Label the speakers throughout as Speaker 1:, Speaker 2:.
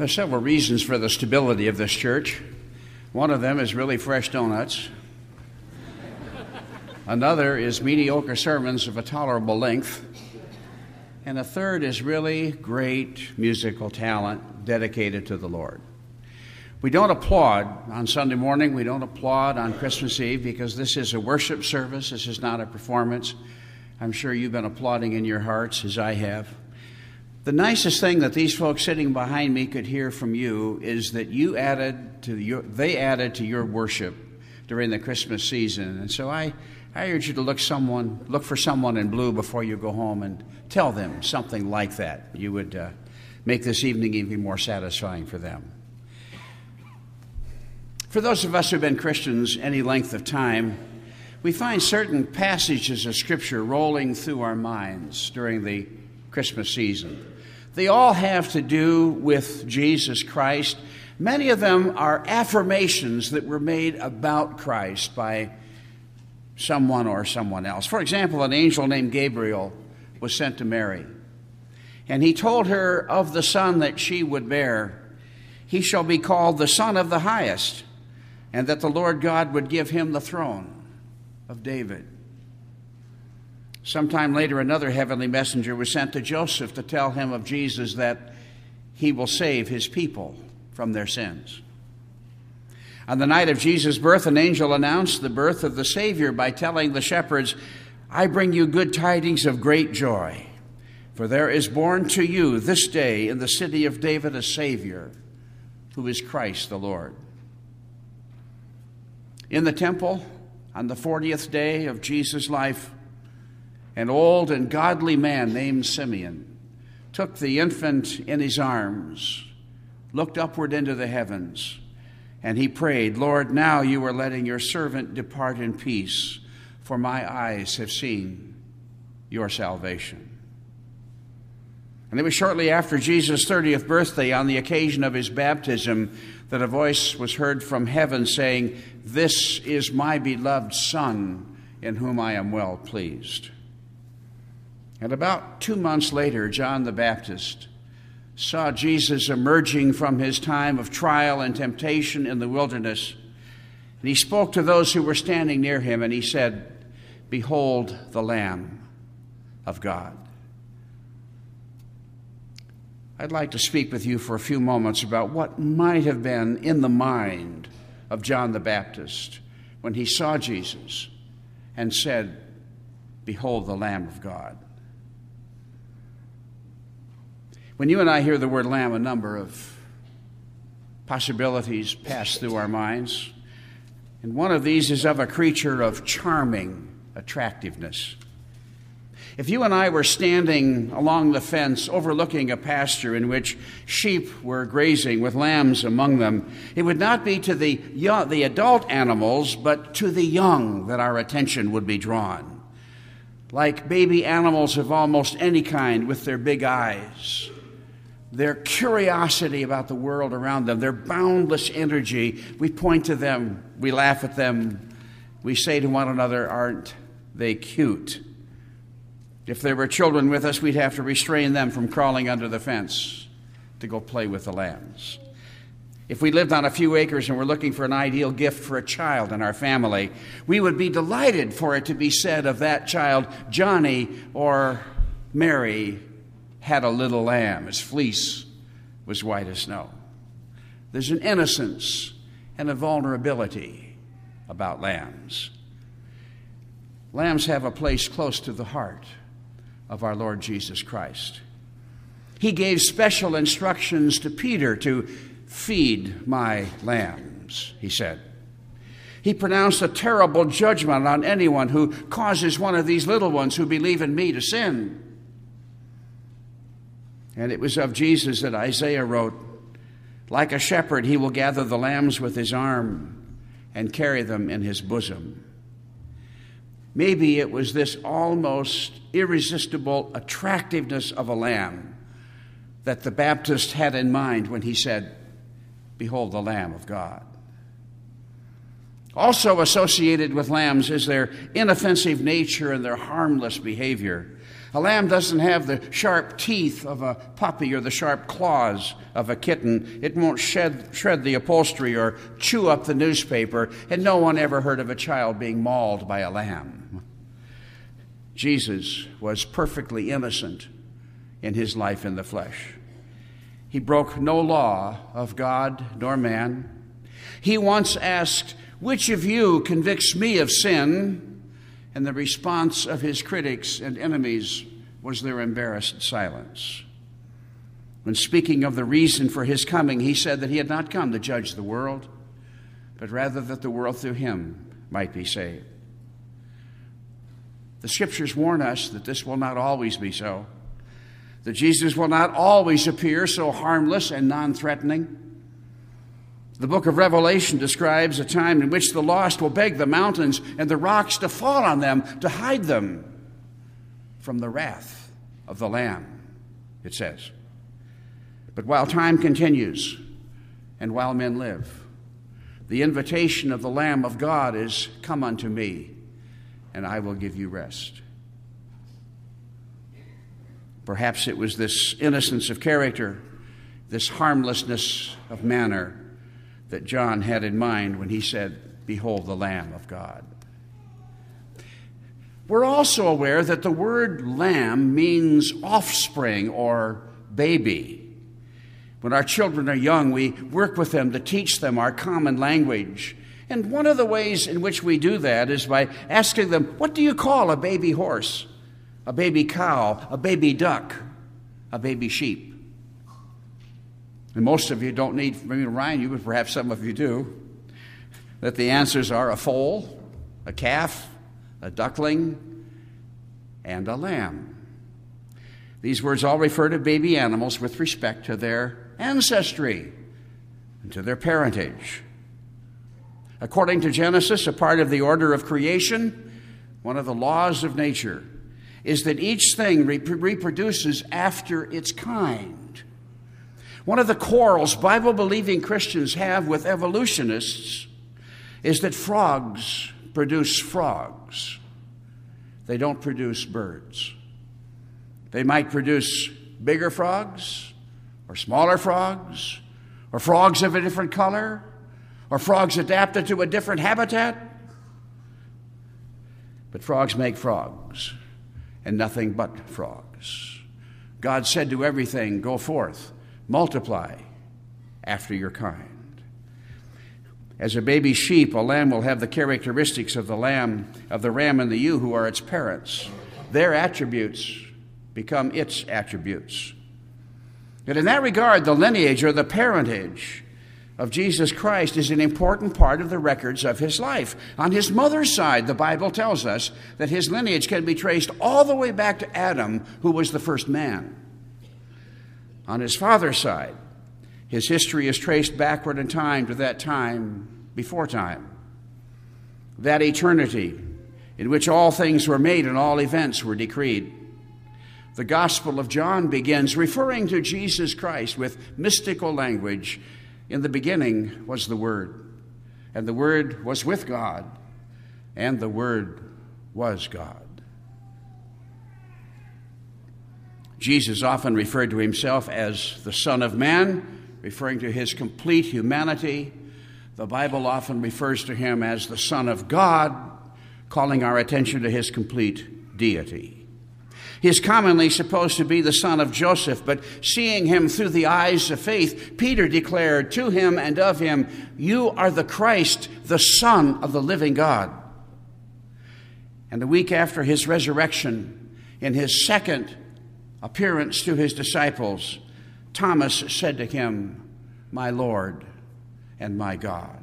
Speaker 1: There's several reasons for the stability of this church. One of them is really fresh donuts. Another is mediocre sermons of a tolerable length. And a third is really great musical talent dedicated to the Lord. We don't applaud on Sunday morning, we don't applaud on Christmas Eve because this is a worship service, this is not a performance. I'm sure you've been applauding in your hearts as I have. The nicest thing that these folks sitting behind me could hear from you is that you added to your, they added to your worship during the Christmas season. And so I, I urge you to look someone, look for someone in blue before you go home and tell them something like that. You would uh, make this evening even more satisfying for them. For those of us who've been Christians any length of time, we find certain passages of Scripture rolling through our minds during the Christmas season. They all have to do with Jesus Christ. Many of them are affirmations that were made about Christ by someone or someone else. For example, an angel named Gabriel was sent to Mary, and he told her of the son that she would bear. He shall be called the Son of the Highest and that the Lord God would give him the throne of David. Sometime later, another heavenly messenger was sent to Joseph to tell him of Jesus that he will save his people from their sins. On the night of Jesus' birth, an angel announced the birth of the Savior by telling the shepherds, I bring you good tidings of great joy, for there is born to you this day in the city of David a Savior, who is Christ the Lord. In the temple, on the 40th day of Jesus' life, an old and godly man named Simeon took the infant in his arms, looked upward into the heavens, and he prayed, Lord, now you are letting your servant depart in peace, for my eyes have seen your salvation. And it was shortly after Jesus' 30th birthday, on the occasion of his baptism, that a voice was heard from heaven saying, This is my beloved Son, in whom I am well pleased. And about two months later, John the Baptist saw Jesus emerging from his time of trial and temptation in the wilderness. And he spoke to those who were standing near him, and he said, Behold the Lamb of God. I'd like to speak with you for a few moments about what might have been in the mind of John the Baptist when he saw Jesus and said, Behold the Lamb of God. When you and I hear the word lamb, a number of possibilities pass through our minds. And one of these is of a creature of charming attractiveness. If you and I were standing along the fence overlooking a pasture in which sheep were grazing with lambs among them, it would not be to the, young, the adult animals, but to the young that our attention would be drawn. Like baby animals of almost any kind with their big eyes, their curiosity about the world around them, their boundless energy, we point to them, we laugh at them, we say to one another, Aren't they cute? If there were children with us, we'd have to restrain them from crawling under the fence to go play with the lambs. If we lived on a few acres and were looking for an ideal gift for a child in our family, we would be delighted for it to be said of that child, Johnny or Mary had a little lamb. His fleece was white as snow. There's an innocence and a vulnerability about lambs. Lambs have a place close to the heart of our Lord Jesus Christ. He gave special instructions to Peter to feed my lambs, he said. He pronounced a terrible judgment on anyone who causes one of these little ones who believe in me to sin. And it was of Jesus that Isaiah wrote, Like a shepherd, he will gather the lambs with his arm and carry them in his bosom. Maybe it was this almost irresistible attractiveness of a lamb that the Baptist had in mind when he said, Behold the Lamb of God. Also associated with lambs is their inoffensive nature and their harmless behavior. A lamb doesn't have the sharp teeth of a puppy or the sharp claws of a kitten. It won't shed, shred the upholstery or chew up the newspaper, and no one ever heard of a child being mauled by a lamb. Jesus was perfectly innocent in his life in the flesh. He broke no law of God nor man. He once asked, Which of you convicts me of sin? And the response of his critics and enemies was their embarrassed silence. When speaking of the reason for his coming, he said that he had not come to judge the world, but rather that the world through him might be saved. The scriptures warn us that this will not always be so, that Jesus will not always appear so harmless and non threatening the book of Revelation describes a time in which the lost will beg the mountains and the rocks to fall on them to hide them from the wrath of the Lamb, it says. But while time continues and while men live, the invitation of the Lamb of God is Come unto me, and I will give you rest. Perhaps it was this innocence of character, this harmlessness of manner that John had in mind when he said, Behold the Lamb of God. We're also aware that the word lamb means offspring or baby. When our children are young, we work with them to teach them our common language. And one of the ways in which we do that is by asking them, What do you call a baby horse, a baby cow, a baby duck, a baby sheep? And most of you don't need me to remind you, but perhaps some of you do, that the answers are a foal, a calf, a duckling, and a lamb. These words all refer to baby animals with respect to their ancestry and to their parentage. According to Genesis, a part of the order of creation, one of the laws of nature is that each thing reproduces after its kind. One of the quarrels Bible believing Christians have with evolutionists is that frogs produce frogs, they don't produce birds. They might produce bigger frogs, or smaller frogs, or frogs of a different color, or frogs adapted to a different habitat. But frogs make frogs, and nothing but frogs. God said to everything, Go forth multiply after your kind. As a baby sheep, a lamb will have the characteristics of the lamb, of the ram and the ewe who are its parents. Their attributes become its attributes. And in that regard, the lineage or the parentage of Jesus Christ is an important part of the records of his life. On his mother's side, the Bible tells us that his lineage can be traced all the way back to Adam, who was the first man. On his father's side, his history is traced backward in time to that time before time, that eternity in which all things were made and all events were decreed. The Gospel of John begins referring to Jesus Christ with mystical language. In the beginning was the Word, and the Word was with God, and the Word was God. Jesus often referred to himself as the Son of Man, referring to his complete humanity. The Bible often refers to him as the Son of God, calling our attention to his complete deity. He is commonly supposed to be the son of Joseph, but seeing him through the eyes of faith, Peter declared to him and of him, You are the Christ, the Son of the living God. And the week after his resurrection, in his second appearance to his disciples, Thomas said to him, My Lord and my God.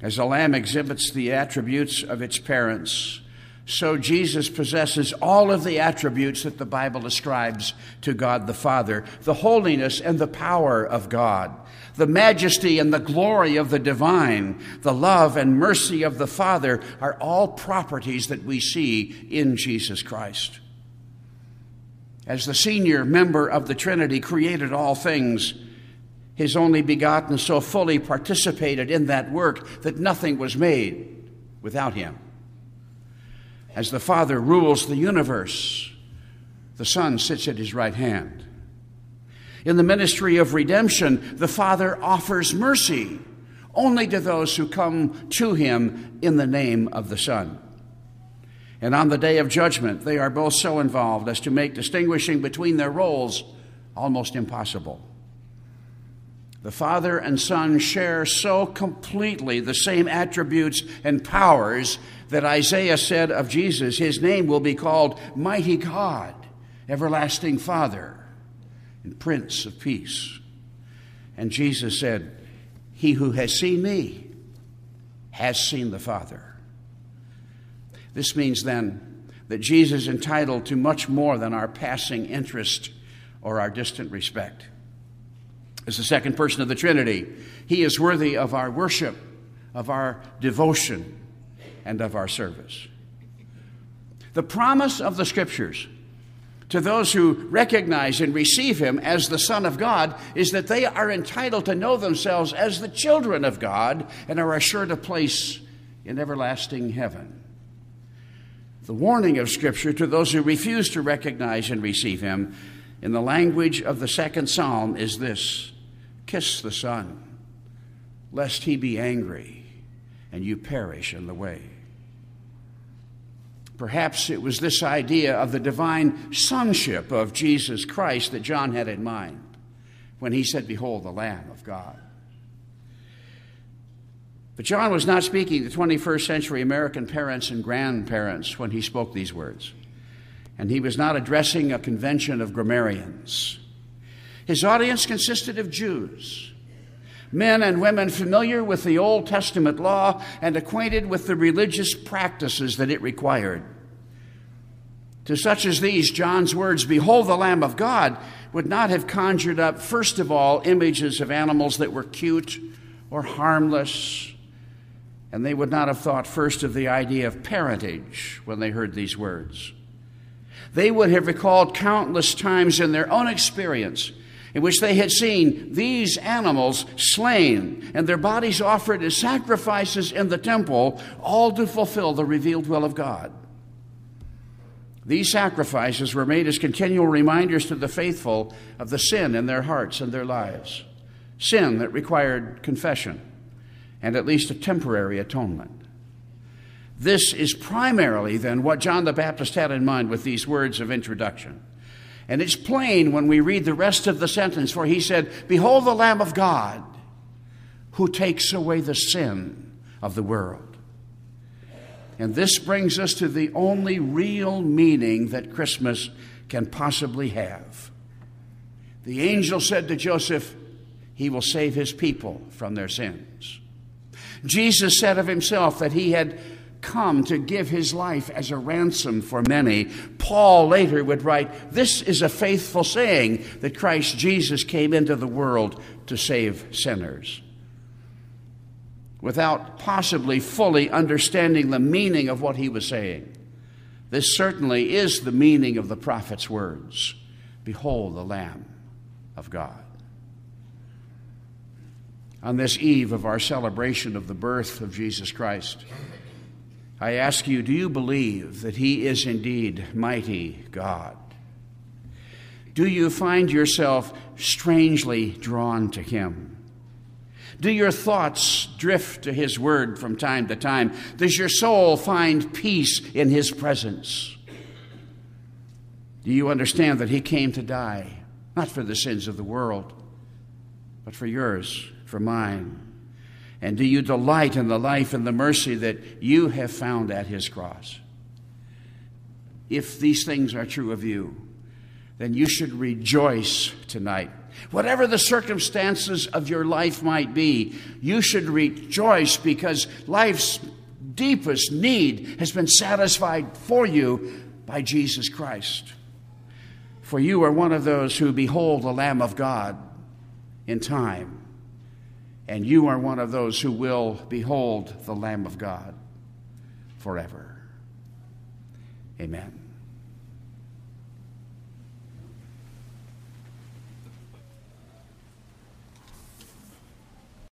Speaker 1: As a lamb exhibits the attributes of its parents, so Jesus possesses all of the attributes that the Bible ascribes to God the Father the holiness and the power of God, the majesty and the glory of the divine, the love and mercy of the Father are all properties that we see in Jesus Christ as the senior member of the Trinity, created all things. His only begotten so fully participated in that work that nothing was made without him. as the Father rules the universe, the Son sits at his right hand. In the ministry of redemption, the Father offers mercy only to those who come to him in the name of the Son. And on the day of judgment, they are both so involved as to make distinguishing between their roles almost impossible. The Father and Son share so completely the same attributes and powers that Isaiah said of Jesus, His name will be called Mighty God, Everlasting Father, and Prince of Peace. And Jesus said, He who has seen me has seen the Father. This means then that Jesus is entitled to much more than our passing interest or our distant respect. As the second person of the Trinity, he is worthy of our worship, of our devotion, and of our service. The promise of the Scriptures to those who recognize and receive him as the Son of God is that they are entitled to know themselves as the children of God and are assured a place in everlasting heaven. The warning of Scripture to those who refuse to recognize and receive him in the language of the second psalm is this Kiss the Son, lest he be angry and you perish in the way. Perhaps it was this idea of the divine sonship of Jesus Christ that John had in mind when he said, Behold, the Lamb of God. But John was not speaking to 21st century American parents and grandparents when he spoke these words. And he was not addressing a convention of grammarians. His audience consisted of Jews, men and women familiar with the Old Testament law and acquainted with the religious practices that it required. To such as these, John's words, Behold the Lamb of God, would not have conjured up, first of all, images of animals that were cute or harmless. And they would not have thought first of the idea of parentage when they heard these words. They would have recalled countless times in their own experience in which they had seen these animals slain and their bodies offered as sacrifices in the temple, all to fulfill the revealed will of God. These sacrifices were made as continual reminders to the faithful of the sin in their hearts and their lives, sin that required confession and at least a temporary atonement. This is primarily then what John the Baptist had in mind with these words of introduction. And it's plain when we read the rest of the sentence, for he said, Behold the Lamb of God who takes away the sin of the world. And this brings us to the only real meaning that Christmas can possibly have. The angel said to Joseph, He will save his people from their sins. Jesus said of himself that he had come to give his life as a ransom for many. Paul later would write, This is a faithful saying that Christ Jesus came into the world to save sinners. Without possibly fully understanding the meaning of what he was saying, this certainly is the meaning of the prophet's words Behold the Lamb of God. On this eve of our celebration of the birth of Jesus Christ, I ask you, do you believe that He is indeed mighty God? Do you find yourself strangely drawn to Him? Do your thoughts drift to His Word from time to time? Does your soul find peace in His presence? Do you understand that He came to die, not for the sins of the world, but for yours, for mine? And do you delight in the life and the mercy that you have found at his cross? If these things are true of you, then you should rejoice tonight. Whatever the circumstances of your life might be, you should rejoice because life's deepest need has been satisfied for you by Jesus Christ. For you are one of those who behold the Lamb of God in time and you are one of those who will behold the Lamb of God forever. Amen.